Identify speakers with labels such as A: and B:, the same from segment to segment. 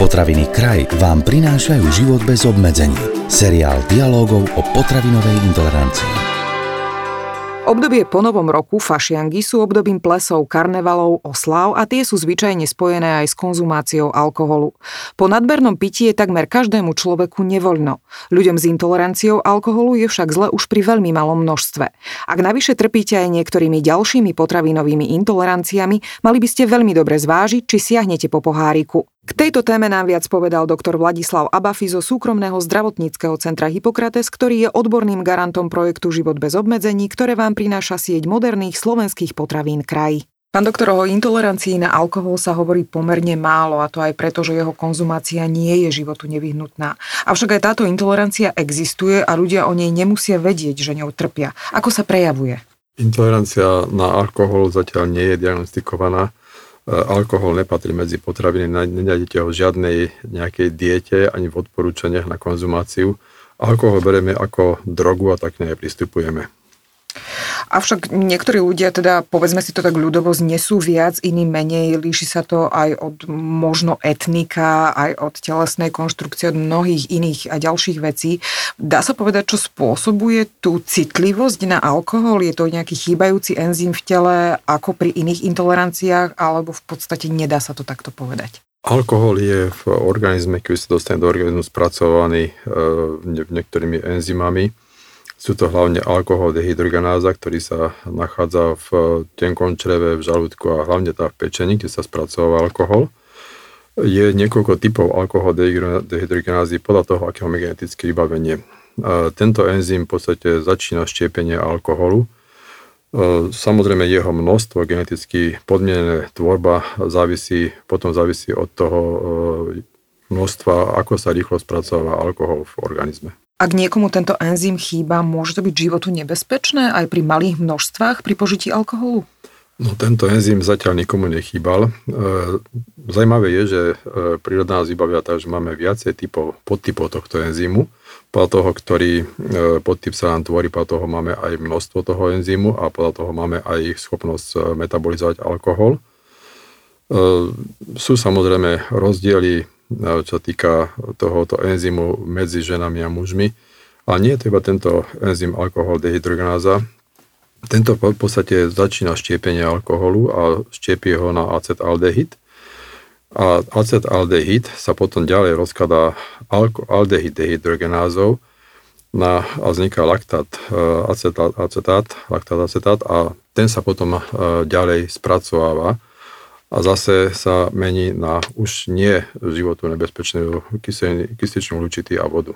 A: Potraviny Kraj vám prinášajú život bez obmedzení. Seriál dialogov o potravinovej intolerancii.
B: Obdobie po novom roku fašiangy sú obdobím plesov, karnevalov, osláv a tie sú zvyčajne spojené aj s konzumáciou alkoholu. Po nadbernom pití je takmer každému človeku nevoľno. Ľuďom s intoleranciou alkoholu je však zle už pri veľmi malom množstve. Ak navyše trpíte aj niektorými ďalšími potravinovými intoleranciami, mali by ste veľmi dobre zvážiť, či siahnete po poháriku. K tejto téme nám viac povedal doktor Vladislav Abafi zo súkromného zdravotníckého centra Hippokrates, ktorý je odborným garantom projektu Život bez obmedzení, ktoré vám prináša sieť moderných slovenských potravín kraj. Pán doktor, o intolerancii na alkohol sa hovorí pomerne málo a to aj preto, že jeho konzumácia nie je životu nevyhnutná. Avšak aj táto intolerancia existuje a ľudia o nej nemusia vedieť, že ňou trpia. Ako sa prejavuje?
C: Intolerancia na alkohol zatiaľ nie je diagnostikovaná alkohol nepatrí medzi potraviny, nenájdete ho v žiadnej nejakej diete ani v odporúčaniach na konzumáciu. Alkohol bereme ako drogu a tak nej pristupujeme.
B: Avšak niektorí ľudia, teda povedzme si to tak ľudovo, znesú viac, iní menej. Líši sa to aj od možno etnika, aj od telesnej konštrukcie, od mnohých iných a ďalších vecí. Dá sa povedať, čo spôsobuje tú citlivosť na alkohol? Je to nejaký chýbajúci enzym v tele ako pri iných intoleranciách, alebo v podstate nedá sa to takto povedať?
C: Alkohol je v organizme, keď sa dostane do organizmu spracovaný e, niektorými enzymami sú to hlavne alkohol dehydrogenáza, ktorý sa nachádza v tenkom čreve, v žalúdku a hlavne tá v pečení, kde sa spracováva alkohol. Je niekoľko typov alkohol dehydrogenázy podľa toho, aké máme genetické vybavenie. Tento enzym v podstate začína štiepenie alkoholu. Samozrejme jeho množstvo geneticky podmienené tvorba závisí, potom závisí od toho množstva, ako sa rýchlo spracováva alkohol v organizme.
B: Ak niekomu tento enzym chýba, môže to byť životu nebezpečné aj pri malých množstvách pri požití alkoholu?
C: No tento enzym zatiaľ nikomu nechýbal. E, Zajímavé je, že e, príroda nás vybavia tak, že máme viacej typov, podtypov tohto enzymu. Podľa toho, ktorý e, podtyp sa nám tvorí, podľa toho máme aj množstvo toho enzymu a podľa toho máme aj ich schopnosť metabolizovať alkohol. Sú samozrejme rozdiely čo sa týka tohoto enzymu medzi ženami a mužmi. A nie je to iba tento enzym alkohol dehydrogenáza. Tento v podstate začína štiepenie alkoholu a štiepie ho na acetaldehyd. A acetaldehyd sa potom ďalej rozkladá aldehyd dehydrogenázou na, a vzniká laktát, e, acetát, acetát, laktát, acetát a ten sa potom e, ďalej spracováva a zase sa mení na už nie životu nebezpečnú kysličnú lučity a vodu.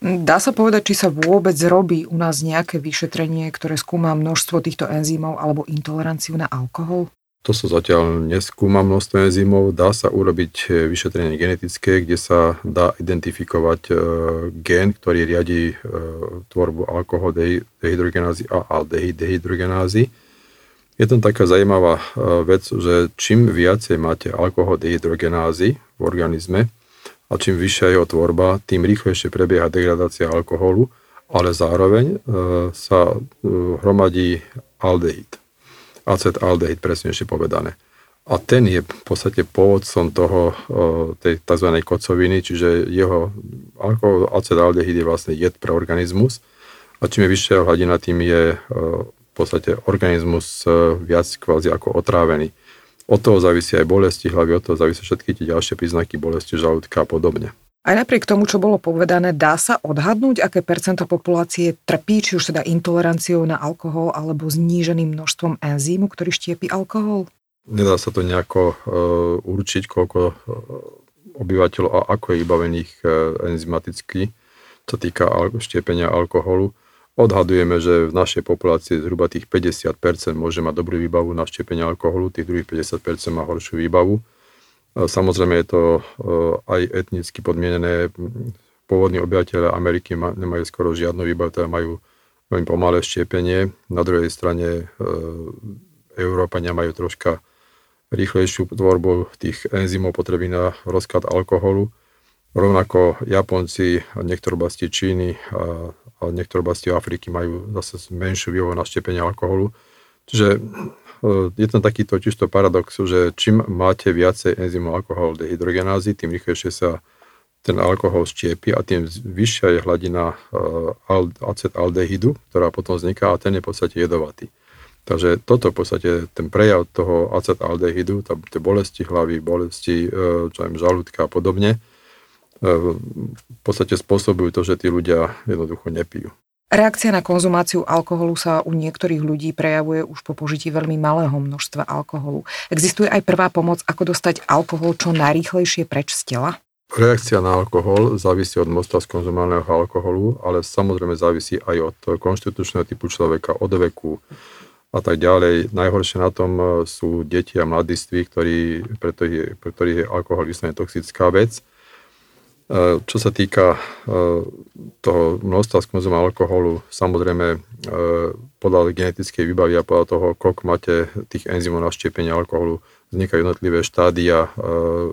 B: Dá sa povedať, či sa vôbec robí u nás nejaké vyšetrenie, ktoré skúma množstvo týchto enzymov alebo intoleranciu na alkohol?
C: To sa zatiaľ neskúma množstvo enzymov. Dá sa urobiť vyšetrenie genetické, kde sa dá identifikovať e, gén, ktorý riadi e, tvorbu alkohol dehydrogenázy a aldehyd dehydrogenázy je to taká zaujímavá e, vec, že čím viacej máte alkohol dehydrogenázy v organizme a čím vyššia jeho tvorba, tým rýchlejšie prebieha degradácia alkoholu, ale zároveň e, sa e, hromadí aldehyd. Acetaldehyd, presnejšie povedané. A ten je v podstate pôvodcom toho, tej tzv. kocoviny, čiže jeho alkohol, acetaldehyd je vlastne jed pre organizmus. A čím je vyššia hladina, tým je podstate organizmus e, viac kvázi ako otrávený. Od toho závisí aj bolesti hlavy, od toho závisí všetky tie ďalšie príznaky bolesti žalúdka a podobne.
B: Aj napriek tomu, čo bolo povedané, dá sa odhadnúť, aké percento populácie trpí, či už teda intoleranciou na alkohol alebo zníženým množstvom enzýmu, ktorý štiepi alkohol?
C: Nedá sa to nejako uh, určiť, koľko uh, obyvateľov a ako je vybavených uh, enzymaticky, čo týka al- štiepenia alkoholu. Odhadujeme, že v našej populácii zhruba tých 50% môže mať dobrú výbavu na štiepenie alkoholu, tých druhých 50% má horšiu výbavu. Samozrejme je to e, aj etnicky podmienené. Pôvodní obyvateľe Ameriky nemajú skoro žiadnu výbavu, teda majú veľmi pomalé štiepenie. Na druhej strane e, Európania majú troška rýchlejšiu tvorbu tých enzymov potreby na rozklad alkoholu. Rovnako Japonci, niektoré oblasti Číny a, a niektoré oblasti Afriky majú zase menšiu vývoju na štiepenie alkoholu. Čiže je tam taký totižto paradox, že čím máte viacej enzymov alkohol dehydrogenázy, tým rýchlejšie sa ten alkohol štiepi a tým vyššia je hladina acetaldehydu, ktorá potom vzniká a ten je v podstate jedovatý. Takže toto v podstate, ten prejav toho acetaldehydu, tie bolesti hlavy, bolesti čo aj žalúdka a podobne, v podstate spôsobujú to, že tí ľudia jednoducho nepijú.
B: Reakcia na konzumáciu alkoholu sa u niektorých ľudí prejavuje už po požití veľmi malého množstva alkoholu. Existuje aj prvá pomoc, ako dostať alkohol čo najrýchlejšie preč z tela?
C: Reakcia na alkohol závisí od množstva skonzumovaného alkoholu, ale samozrejme závisí aj od konštitučného typu človeka, od veku a tak ďalej. Najhoršie na tom sú deti a mladiství, ktorí, pre ktorých je alkohol vyslovene toxická vec E, čo sa týka e, toho množstva skonzuma alkoholu, samozrejme e, podľa genetickej výbavy a podľa toho, koľko máte tých enzymov na štiepenie alkoholu, vznikajú jednotlivé štádia,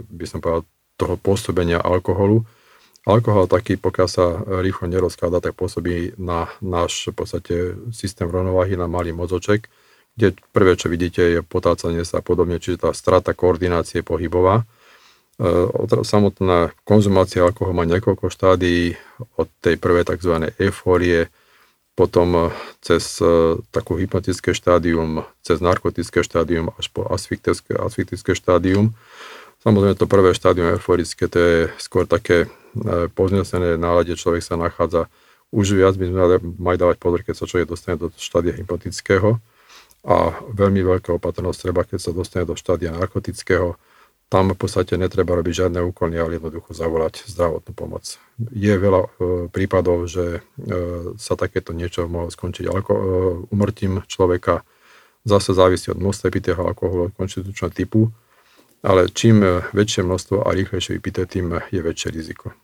C: by som povedal, toho pôsobenia alkoholu. Alkohol taký, pokiaľ sa rýchlo nerozkladá, tak pôsobí na náš v podstate systém rovnováhy, na malý mozoček, kde prvé, čo vidíte, je potácanie sa podobne, čiže tá strata koordinácie pohybová. E, samotná konzumácia alkoholu má niekoľko štádií, od tej prvej tzv. eufórie, potom e, cez e, takú hypnotické štádium, cez narkotické štádium až po asfiktické, asfiktické štádium. Samozrejme to prvé štádium euforické, to je skôr také poznesené nálade, človek sa nachádza. Už viac by sme mali dávať pozor, keď sa človek dostane do štádia hypnotického a veľmi veľká opatrnosť treba, keď sa dostane do štádia narkotického, tam v podstate netreba robiť žiadne úkony, ale jednoducho zavolať zdravotnú pomoc. Je veľa e, prípadov, že e, sa takéto niečo mohlo skončiť alko- e, umrtím človeka. Zase závisí od množstva pitého alkoholu, od konštitučného typu, ale čím väčšie množstvo a rýchlejšie vypité, tým je väčšie riziko.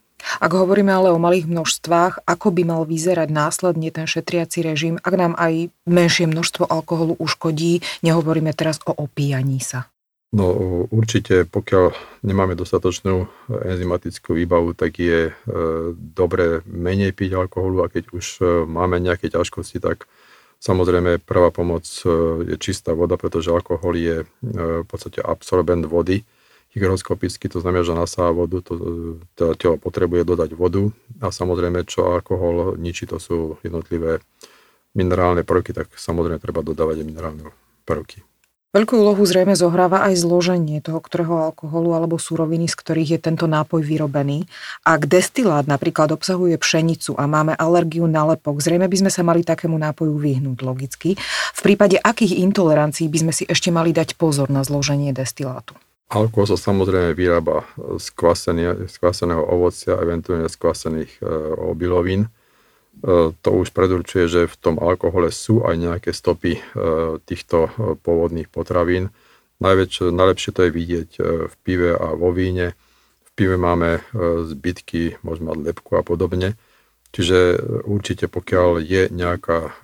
B: Ak hovoríme ale o malých množstvách, ako by mal vyzerať následne ten šetriaci režim, ak nám aj menšie množstvo alkoholu uškodí, nehovoríme teraz o opíjaní sa.
C: No určite, pokiaľ nemáme dostatočnú enzymatickú výbavu, tak je e, dobre menej piť alkoholu a keď už e, máme nejaké ťažkosti, tak samozrejme prvá pomoc e, je čistá voda, pretože alkohol je e, v podstate absorbent vody hygroskopicky, to znamená, že nasáva vodu, to, teda telo potrebuje dodať vodu a samozrejme, čo alkohol ničí, to sú jednotlivé minerálne prvky, tak samozrejme treba dodávať aj minerálne prvky.
B: Veľkú úlohu zrejme zohráva aj zloženie toho, ktorého alkoholu alebo súroviny, z ktorých je tento nápoj vyrobený. Ak destilát napríklad obsahuje pšenicu a máme alergiu na lepok, zrejme by sme sa mali takému nápoju vyhnúť logicky. V prípade akých intolerancií by sme si ešte mali dať pozor na zloženie destilátu?
C: Alkohol sa samozrejme vyrába z, z kvaseného ovocia, eventuálne z kvasených e, obilovín to už predurčuje, že v tom alkohole sú aj nejaké stopy e, týchto e, pôvodných potravín. Najväčšie, najlepšie to je vidieť v pive a vo víne. V pive máme zbytky, môžeme mať lepku a podobne. Čiže určite pokiaľ je nejaká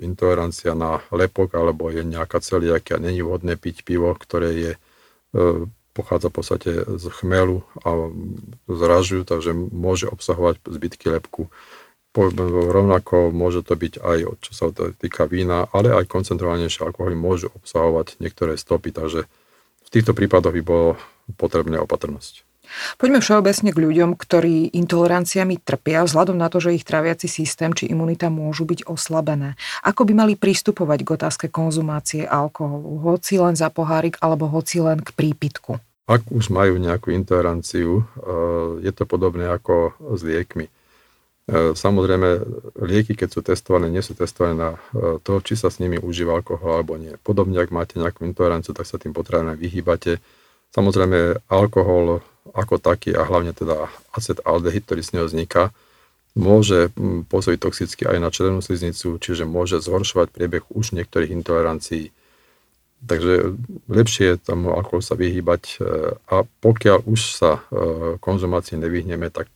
C: intolerancia na lepok alebo je nejaká celiakia, není vhodné piť pivo, ktoré je, pochádza v podstate z chmelu a z ražu, takže môže obsahovať zbytky lepku rovnako môže to byť aj, čo sa týka vína, ale aj koncentrovanejšie alkoholy môžu obsahovať niektoré stopy, takže v týchto prípadoch by bolo potrebné opatrnosť.
B: Poďme všeobecne k ľuďom, ktorí intoleranciami trpia vzhľadom na to, že ich traviaci systém či imunita môžu byť oslabené. Ako by mali pristupovať k otázke konzumácie alkoholu, hoci len za pohárik alebo hoci len k prípitku?
C: Ak už majú nejakú intoleranciu, eh, je to podobné ako s liekmi samozrejme, lieky, keď sú testované, nie sú testované na e, to, či sa s nimi užíva alkohol alebo nie. Podobne, ak máte nejakú intoleranciu, tak sa tým potravinám vyhýbate. Samozrejme, alkohol ako taký a hlavne teda acetaldehyd, ktorý z neho vzniká, môže pôsobiť toxicky aj na červenú sliznicu, čiže môže zhoršovať priebeh už niektorých intolerancií. Takže lepšie je tomu alkoholu sa vyhýbať e, a pokiaľ už sa konzumácii nevyhneme, tak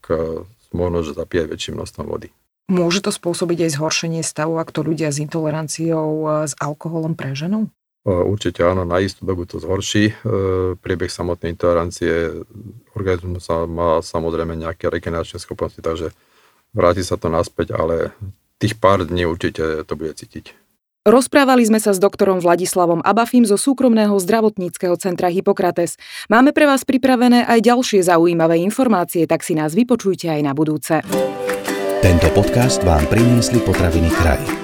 C: možno, že zapíjať väčším množstvom vody.
B: Môže to spôsobiť aj zhoršenie stavu, ak to ľudia s intoleranciou e, s alkoholom preženú?
C: E, určite áno, na istú dobu to zhorší. E, priebeh samotnej intolerancie, organizmus má samozrejme nejaké regeneračné schopnosti, takže vráti sa to naspäť, ale tých pár dní určite to bude cítiť.
B: Rozprávali sme sa s doktorom Vladislavom Abafim zo súkromného zdravotníckého centra Hippokrates. Máme pre vás pripravené aj ďalšie zaujímavé informácie, tak si nás vypočujte aj na budúce.
A: Tento podcast vám priniesli potraviny kraj.